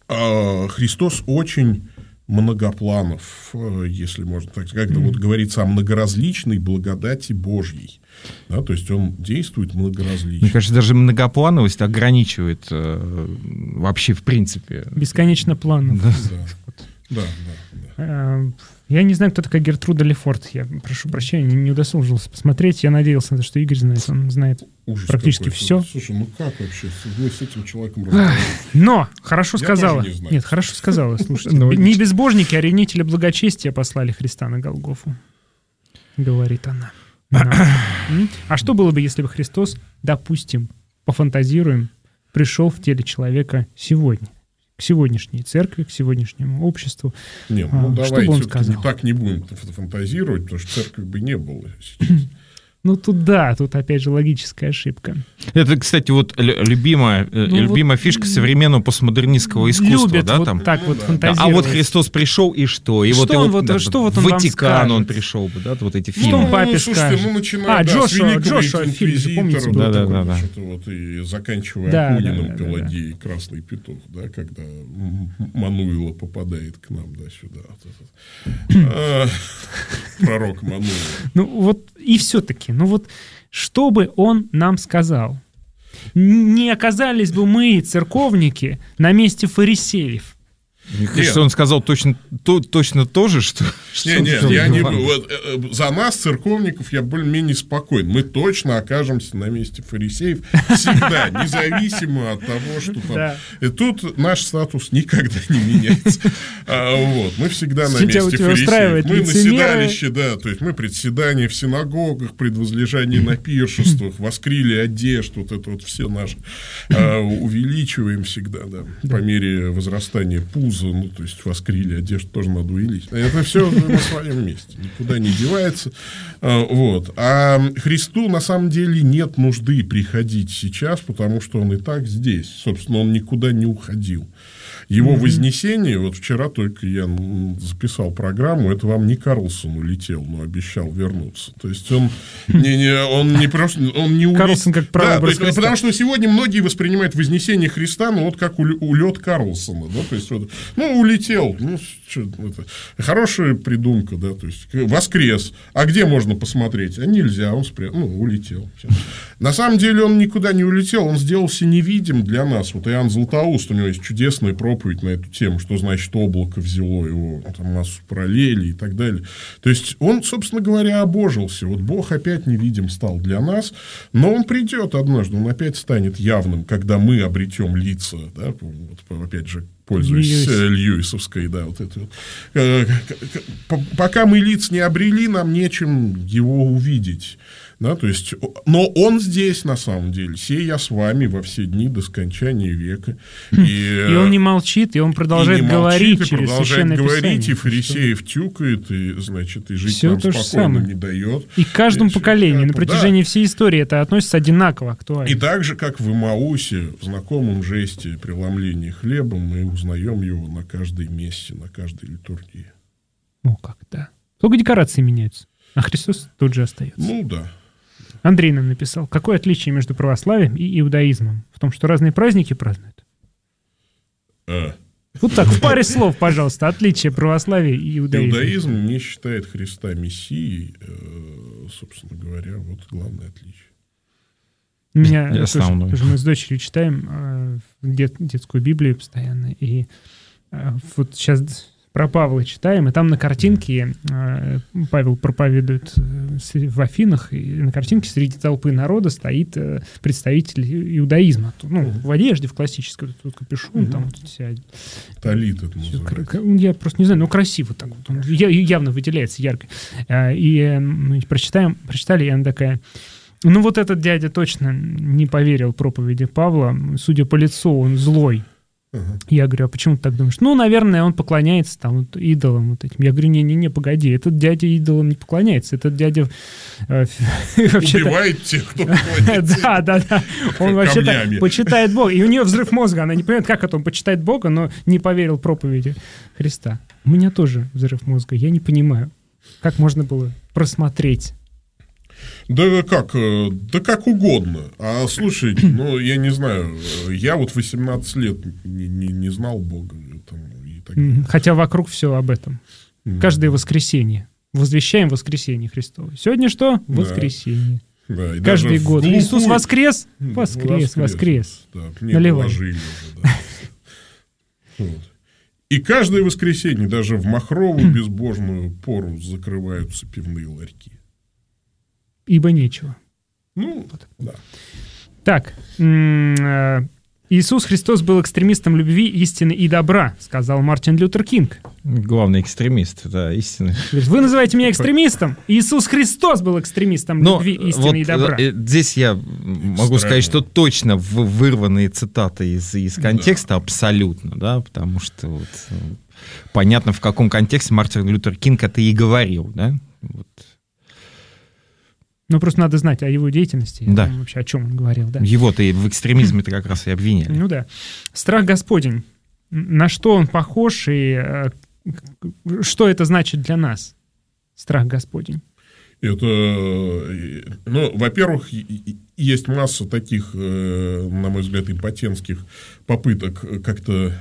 э, Христос очень многопланов, э, если можно так сказать, когда вот говорится о многоразличной благодати Божьей. Да, то есть он действует Мне многоразлично. кажется, даже многоплановость ограничивает э, вообще в принципе. Бесконечно планов. Да. Да, да, да. Э, Я не знаю, кто такая Гертруда Лефорт. Я прошу прощения, не, удосужился посмотреть. Я надеялся, на то, что Игорь знает. Он знает. Ужас Практически какой. всё. Слушай, ну как вообще? Мы с этим человеком разговариваем. Но хорошо Я сказала. тоже не знаю. Нет, хорошо сказала. Слушайте, Ну, не безбожники, а ревнители благочестия послали Христа на Голгофу. Говорит она. А что было бы, если бы Христос, допустим, пофантазируем, пришел в теле человека сегодня? К сегодняшней церкви, к сегодняшнему обществу. Нет, А, ну что бы он все-таки не сказал? так не будем фантазировать, потому что церкви бы не было сейчас. Ну тут да, тут опять же логическая ошибка. Это, кстати, вот лю- любимая, э, Ну, любимая вот фишка современного постмодернистского искусства, Любят да, вот там. так вот да. А вот Христос пришел и что? И Что вот, он вот, вот- да, что вот он вам Ватикан он пришел бы, да, вот эти Что фильмы. он папе слушайте, скажет? ну, начиная, А, да, Джошуа- Джошуа фильм же, помните, да, да, Да, да, вот, и заканчивая Да, да, Акуниным да, да, да. «Красный петух», да, когда Мануила попадает к нам, да, сюда. вот этот. А, Пророк Мануила. Ну вот и все-таки, ну вот что бы он нам сказал? Не оказались бы мы, церковники, на месте фарисеев. Мне кажется, он сказал точно то, точно то же, что... Не, что не, я не, вот, э, э, за нас, церковников, я более-менее спокоен. Мы точно окажемся на месте фарисеев всегда, независимо от того, что там. Да. И тут наш статус никогда не меняется. А, вот, мы всегда на месте фарисеев. Мы на седалище, да, то есть мы председание в синагогах, предвозлежание на пиршествах, воскрили одежд, вот это вот все наши. а, увеличиваем всегда, да, по мере возрастания пуза, ну, то есть воскрили одежду тоже надо увеличить. Это все на своем месте, никуда не девается. А, Вот. А Христу на самом деле нет нужды приходить сейчас, потому что он и так здесь. Собственно, он никуда не уходил. Его вознесение, вот вчера только я записал программу, это вам не Карлсон улетел, но обещал вернуться. То есть он не, не, он не просто, он не улет- Карлсон как правый Да, есть, потому что сегодня многие воспринимают вознесение Христа, ну вот как уле- улет Карлсона, да, то есть вот, ну улетел, ну чё это, хорошая придумка, да, то есть воскрес, а где можно посмотреть? А нельзя, он спря... ну улетел. Всё. На самом деле он никуда не улетел, он сделался невидим для нас. Вот Иоанн Златоуст, у него есть чудесная проповедь на эту тему, что значит облако взяло его, там массу параллелей и так далее. То есть он, собственно говоря, обожился. Вот Бог опять невидим стал для нас, но он придет однажды, он опять станет явным, когда мы обретем лица, да, вот, опять же, пользуясь Льюис. э, Льюисовской, да, вот это вот. Э, Пока мы лиц не обрели, нам нечем его увидеть. Да, то есть, но он здесь на самом деле. Сей я с вами во все дни до скончания века. И, И он не молчит, и он продолжает и не молчит, говорить и через продолжает священное говорить, писание. и фарисеев тюкает, и, значит, и жить Всё нам спокойно самое. не дает. И к каждому И поколению на вот, да. протяжении всей истории это относится одинаково актуально. И так же, как в Имаусе, в знакомом жесте преломления хлеба, мы узнаем его на каждой мессе, на каждой литургии. О, как, да. Только декорации меняются, а Христос тут же остается. Ну да. Андрей нам написал, какое отличие между православием и иудаизмом? В том, что разные праздники празднуют. А, Вот так, в паре слов, пожалуйста, отличие православия и иудаизма. Иудаизм не считает Христа мессией, э, собственно говоря, вот главное отличие. У меня И тоже, тоже мы с дочерью читаем э, дет- детскую Библию постоянно, и э, вот сейчас про Павла читаем, и там на картинке э, Павел проповедует э, в Афинах, и на картинке среди толпы народа стоит э, представитель иудаизма. Ну, в одежде, в классической, вот тут капюшон, там вот вся Талит это называется. Я просто не знаю, ну красиво так вот. Он я- явно выделяется ярко. А, И э, мы прочитаем, прочитали, и она такая... Ну вот этот дядя точно не поверил проповеди Павла. Судя по лицу, он злой. Ага. Я говорю, а почему ты так думаешь? Ну, наверное, он поклоняется там вот идолам вот этим. Я говорю, не-не-не, погоди, этот дядя идолам не поклоняется. Этот дядя э, Убивает тех, кто поклоняется. да, да, да. Он вообще-то почитает Бога. И у нее взрыв мозга. Она не понимает, как это он почитает Бога, но не поверил проповеди Христа. У меня тоже взрыв мозга. Я не понимаю, как можно было просмотреть. Да как, э, да как угодно. А слушайте, ну, я не знаю, э, я вот 18 лет не, не- не знал Бога. э, там, и так далее. Хотя вокруг все об этом. Каждое воскресенье. Возвещаем воскресенье Христово. Сегодня что? Воскресенье. Да, и Каждый год. глухую- Иисус воскрес? М, Воскрес, воскрес. Да, Наливай. уже, да. Вот. И каждое воскресенье даже в махровую безбожную пору закрываются пивные ларьки. Ибо нечего. Ну, да. Так, э, Иисус Христос был экстремистом любви, истины и добра, сказал Мартин Лютер Кинг. Главный экстремист, да, есть Вы называете меня экстремистом? Иисус Христос был экстремистом Но любви, э, истины вот, и добра. э, здесь я могу Странно. сказать, что точно вырванные цитаты из, из контекста абсолютно, да, потому что вот, понятно, в каком контексте Мартин Лютер Кинг это и говорил, да. Вот. Ну, просто надо знать о его деятельности, Да. том вообще о чем он говорил, да. Его-то и в экстремизме-то как раз и обвиняли. Ну да. Страх Господень. На что он похож и э, что это значит для нас? Страх Господень. Это, э, ну, во-первых, есть масса таких, э, на мой взгляд, импотентских попыток как-то,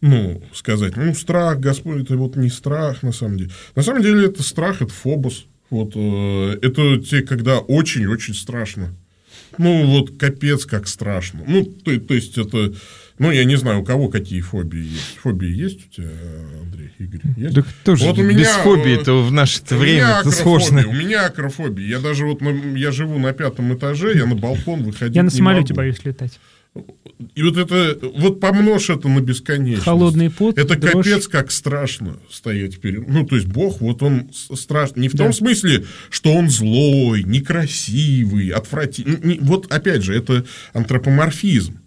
ну, сказать, ну, страх, Господь, это вот не страх, на самом деле. На самом деле, это страх, это фобос. Вот, э, это те, когда очень-очень страшно. Ну, вот капец, как страшно. Ну, то, то есть, это... Ну, я не знаю, у кого какие фобии есть. Фобии есть у тебя, Андрей, Игорь? Есть? Да тоже Вот у без меня, фобии-то в наше У время это сложно. У меня акрофобия. Я даже вот на- я живу на пятом этаже, я на балкон выходить Я на не самолете могу. боюсь летать. И вот это, вот помножь это на бесконечность. Холодный пот, Это дрожь. капец как страшно стоять перед... Ну, то есть Бог, вот он страшный. Не в Да. том смысле, что он злой, некрасивый, отвратительный. Вот опять же, это антропоморфизм.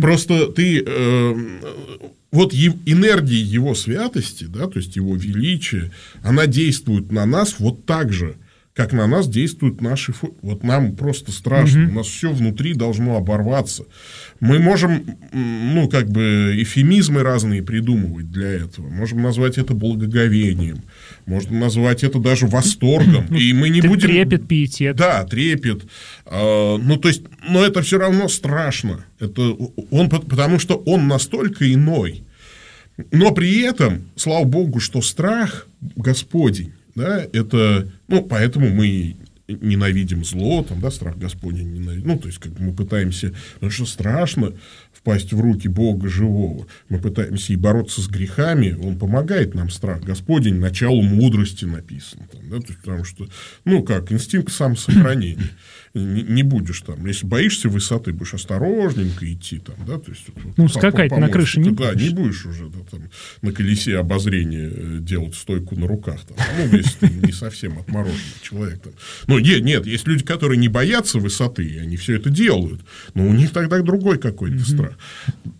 Просто ты... э, вот энергия его святости, да, то есть его величия, она действует на нас вот так же, как на нас действуют наши... фо- Вот нам просто страшно. У нас все внутри должно оборваться. Мы можем, ну, как бы, эфемизмы разные придумывать для этого. Можем назвать это благоговением. Можно назвать это даже восторгом. И мы не будем... трепет, пиетет. Да, трепет. А, ну, то есть, но это все равно страшно. Это он, по- потому что он настолько иной. Но при этом, слава богу, что страх Господень, да, это, ну, поэтому мы ненавидим зло, там, да, страх Господень ненавидим. Ну, то есть, как мы пытаемся, потому что страшно впасть в руки Бога живого. Мы пытаемся и бороться с грехами, он помогает нам, страх Господень, начало мудрости написано. Там, да, то есть, потому что, ну, как, инстинкт самосохранения. Не, не будешь там, если боишься высоты, будешь осторожненько идти там, да, то есть... вот Ну, по- скакать по на крыше не Да, будешь. не будешь уже да, там, на колесе обозрения э, делать стойку на руках. Там. Ну, если ты не совсем отмороженный человек. Там. Ну, нет, нет, есть люди, которые не боятся высоты, и они все это делают. Но у них тогда другой какой-то страх.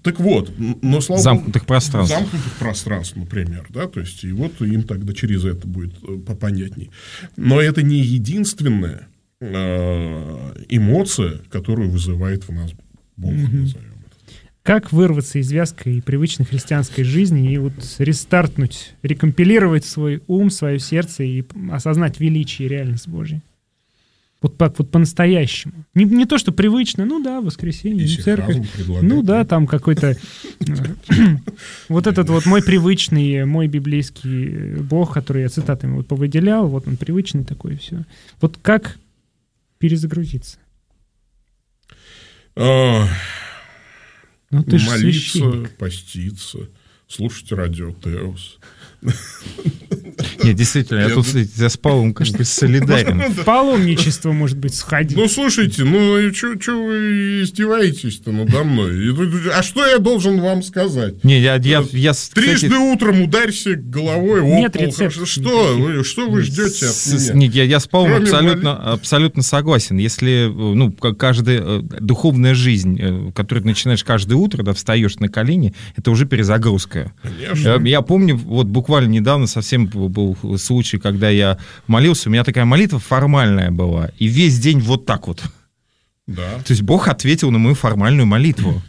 Так вот, но слава Замкнутых пространств. Замкнутых пространств, например, да, то есть, и вот им тогда через это будет э, попонятней. Но это не единственная э, эмоция, которую вызывает в нас Бог, назовем это. Как вырваться из вязкой и привычной христианской жизни и вот рестартнуть, рекомпилировать свой ум, свое сердце и осознать величие и реальность Божью? Вот так вот по-настоящему. Не, не то, что привычно, ну да, воскресенье, И церковь. Ну да, там какой-то... э, Вот этот вот мой привычный, мой библейский бог, который я цитатами вот повыделял, вот он привычный такой, все. Вот как перезагрузиться? А, Ну ты же молиться, поститься, слушать радио Теос. Нет, действительно, я Я тут я с Павлом как бы солидарен. В паломничество, может быть, сходить. Ну, слушайте, ну, что вы издеваетесь-то надо мной? А что я должен вам сказать? Не, я, я, я, кстати, Трижды утром ударься головой об Нет пол. рецептов Что? Вы, что вы ждете от меня? Нет, я, я с Павлом Кроме абсолютно, абсолютно согласен. Если, ну, каждая э, духовная жизнь, э, которую ты начинаешь каждое утро, да, встаешь на колени, это уже перезагрузка. Конечно. Э, Я помню, вот буквально недавно совсем был- был случай, когда я молился, у меня такая молитва формальная была, и весь день вот так вот. Да. То есть Бог ответил на мою формальную молитву.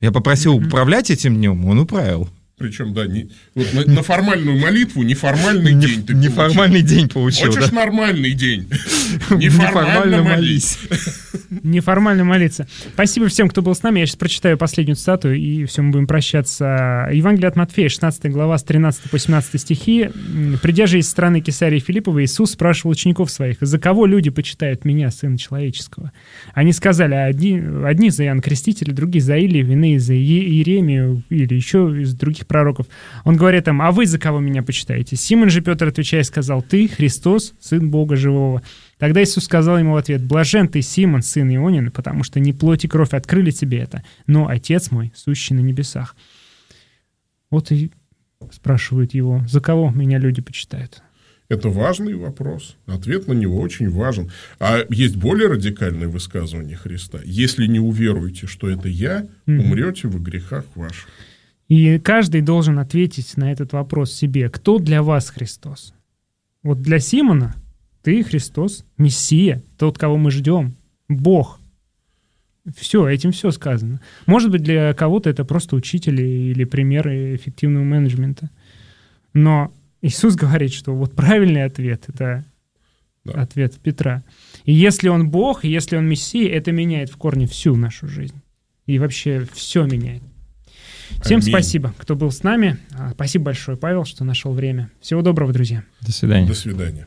Я попросил управлять этим днем, он управил. Причем, да, не, вот на, на формальную молитву неформальный Не- день ты Неформальный день получил. получил, Хочешь да? нормальный день? Неформально молись. Неформально молиться. Спасибо всем, кто был с нами. Я сейчас прочитаю последнюю цитату, и все, мы будем прощаться. Евангелие от Матфея, 16 глава, с 13 по 17 стихи. М, «Придя же из страны Кесарии Филиппова, Иисус спрашивал учеников своих, «За кого люди почитают меня, Сына Человеческого?» Они сказали, одни, одни за Иоанна Крестителя, другие за Илию, иные за Иеремию или еще из других пророков. Он говорит им, а вы за кого меня почитаете? Симон же Петр, отвечая, сказал, ты, Христос, Сын Бога Живого. Тогда Иисус сказал ему в ответ, блажен ты, Симон, сын Ионин, потому что не плоть и кровь открыли тебе это, но Отец мой, сущий на небесах. Вот и спрашивают его, за кого меня люди почитают? Это важный вопрос. Ответ на него очень важен. А есть более радикальное высказывание Христа. Если не уверуете, что это я, умрете в грехах ваших. И каждый должен ответить на этот вопрос себе. Кто для вас Христос? Вот для Симона ты Христос, Мессия, тот, кого мы ждем, Бог. Все, этим все сказано. Может быть, для кого-то это просто учитель или примеры эффективного менеджмента. Но Иисус говорит, что вот правильный ответ — это Да. ответ Петра. И если он Бог, и если он Мессия, это меняет в корне всю нашу жизнь. И вообще все меняет. Всем Аминь. спасибо, кто был с нами. Спасибо большое, Павел, что нашел время. Всего доброго, друзья. До свидания. До свидания.